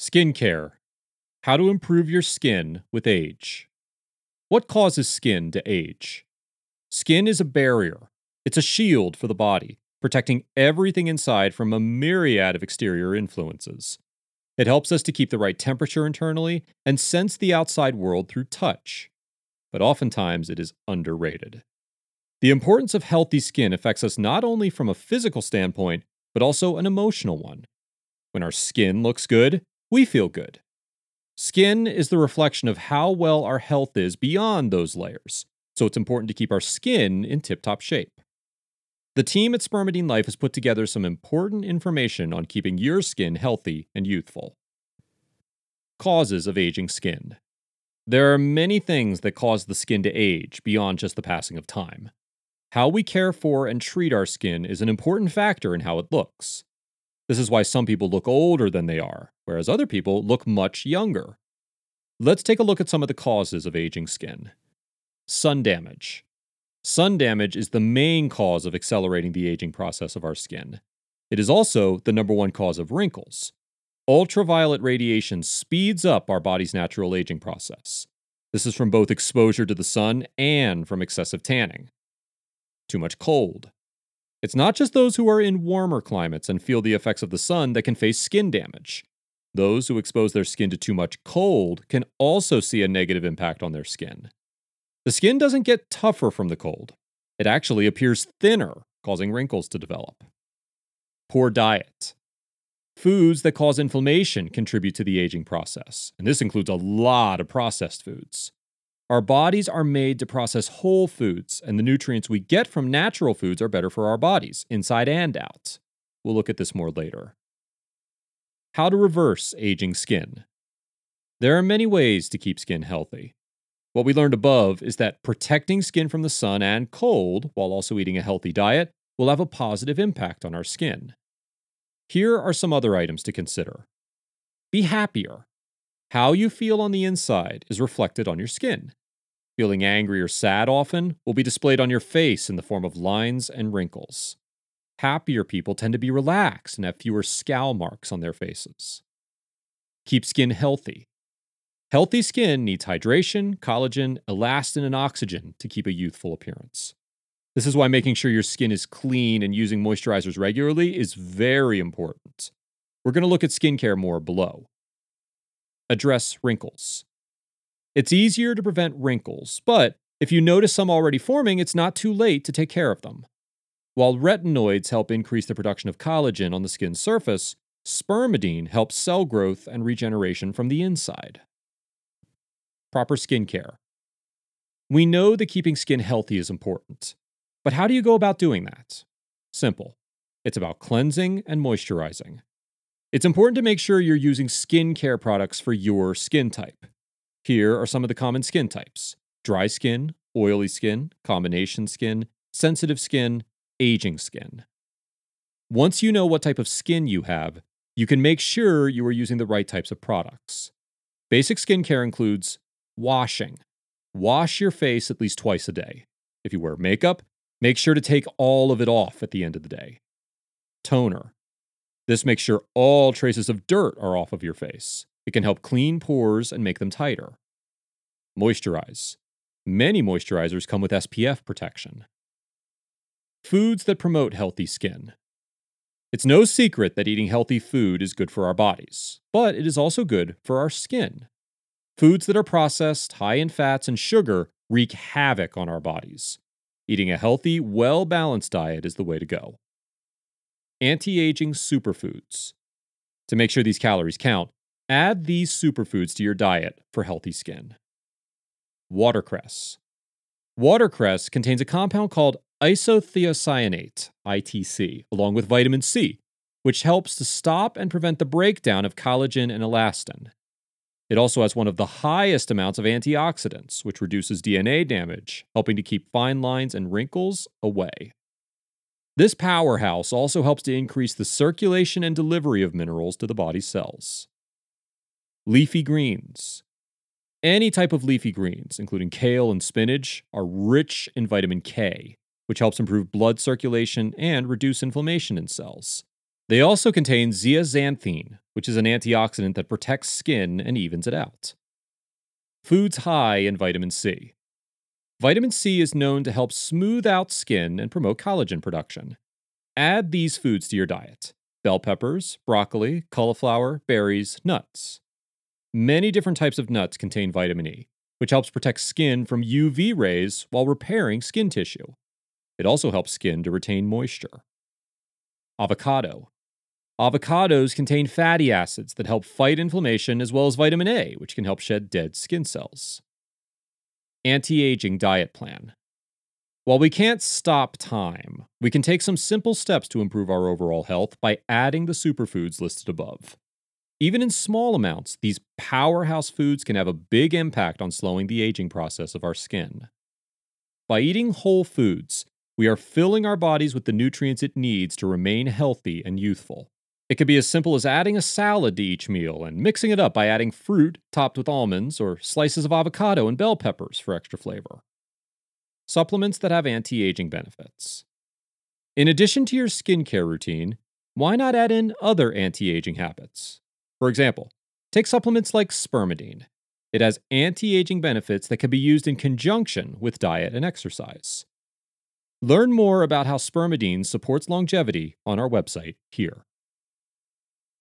Skincare How to improve your skin with age. What causes skin to age? Skin is a barrier, it's a shield for the body, protecting everything inside from a myriad of exterior influences. It helps us to keep the right temperature internally and sense the outside world through touch. But oftentimes it is underrated. The importance of healthy skin affects us not only from a physical standpoint, but also an emotional one. When our skin looks good, we feel good. Skin is the reflection of how well our health is beyond those layers, so it's important to keep our skin in tip top shape. The team at Spermidine Life has put together some important information on keeping your skin healthy and youthful. Causes of aging skin. There are many things that cause the skin to age beyond just the passing of time. How we care for and treat our skin is an important factor in how it looks. This is why some people look older than they are, whereas other people look much younger. Let's take a look at some of the causes of aging skin. Sun damage. Sun damage is the main cause of accelerating the aging process of our skin. It is also the number one cause of wrinkles. Ultraviolet radiation speeds up our body's natural aging process. This is from both exposure to the sun and from excessive tanning. Too much cold. It's not just those who are in warmer climates and feel the effects of the sun that can face skin damage. Those who expose their skin to too much cold can also see a negative impact on their skin. The skin doesn't get tougher from the cold, it actually appears thinner, causing wrinkles to develop. Poor diet. Foods that cause inflammation contribute to the aging process, and this includes a lot of processed foods. Our bodies are made to process whole foods, and the nutrients we get from natural foods are better for our bodies, inside and out. We'll look at this more later. How to reverse aging skin. There are many ways to keep skin healthy. What we learned above is that protecting skin from the sun and cold, while also eating a healthy diet, will have a positive impact on our skin. Here are some other items to consider. Be happier. How you feel on the inside is reflected on your skin. Feeling angry or sad often will be displayed on your face in the form of lines and wrinkles. Happier people tend to be relaxed and have fewer scowl marks on their faces. Keep skin healthy. Healthy skin needs hydration, collagen, elastin, and oxygen to keep a youthful appearance. This is why making sure your skin is clean and using moisturizers regularly is very important. We're going to look at skincare more below. Address wrinkles. It's easier to prevent wrinkles, but if you notice some already forming, it's not too late to take care of them. While retinoids help increase the production of collagen on the skin's surface, spermidine helps cell growth and regeneration from the inside. Proper skincare. We know that keeping skin healthy is important, but how do you go about doing that? Simple. It's about cleansing and moisturizing. It's important to make sure you're using skincare products for your skin type. Here are some of the common skin types dry skin, oily skin, combination skin, sensitive skin, aging skin. Once you know what type of skin you have, you can make sure you are using the right types of products. Basic skincare includes washing. Wash your face at least twice a day. If you wear makeup, make sure to take all of it off at the end of the day. Toner. This makes sure all traces of dirt are off of your face. It can help clean pores and make them tighter. Moisturize. Many moisturizers come with SPF protection. Foods that promote healthy skin. It's no secret that eating healthy food is good for our bodies, but it is also good for our skin. Foods that are processed, high in fats and sugar, wreak havoc on our bodies. Eating a healthy, well balanced diet is the way to go. Anti aging superfoods. To make sure these calories count, Add these superfoods to your diet for healthy skin. Watercress. Watercress contains a compound called isothiocyanate, ITC, along with vitamin C, which helps to stop and prevent the breakdown of collagen and elastin. It also has one of the highest amounts of antioxidants, which reduces DNA damage, helping to keep fine lines and wrinkles away. This powerhouse also helps to increase the circulation and delivery of minerals to the body's cells. Leafy greens. Any type of leafy greens, including kale and spinach, are rich in vitamin K, which helps improve blood circulation and reduce inflammation in cells. They also contain zeaxanthin, which is an antioxidant that protects skin and evens it out. Foods high in vitamin C. Vitamin C is known to help smooth out skin and promote collagen production. Add these foods to your diet bell peppers, broccoli, cauliflower, berries, nuts. Many different types of nuts contain vitamin E, which helps protect skin from UV rays while repairing skin tissue. It also helps skin to retain moisture. Avocado. Avocados contain fatty acids that help fight inflammation as well as vitamin A, which can help shed dead skin cells. Anti aging diet plan. While we can't stop time, we can take some simple steps to improve our overall health by adding the superfoods listed above. Even in small amounts, these powerhouse foods can have a big impact on slowing the aging process of our skin. By eating whole foods, we are filling our bodies with the nutrients it needs to remain healthy and youthful. It could be as simple as adding a salad to each meal and mixing it up by adding fruit topped with almonds or slices of avocado and bell peppers for extra flavor. Supplements that have anti aging benefits. In addition to your skincare routine, why not add in other anti aging habits? For example, take supplements like spermidine. It has anti aging benefits that can be used in conjunction with diet and exercise. Learn more about how spermidine supports longevity on our website here.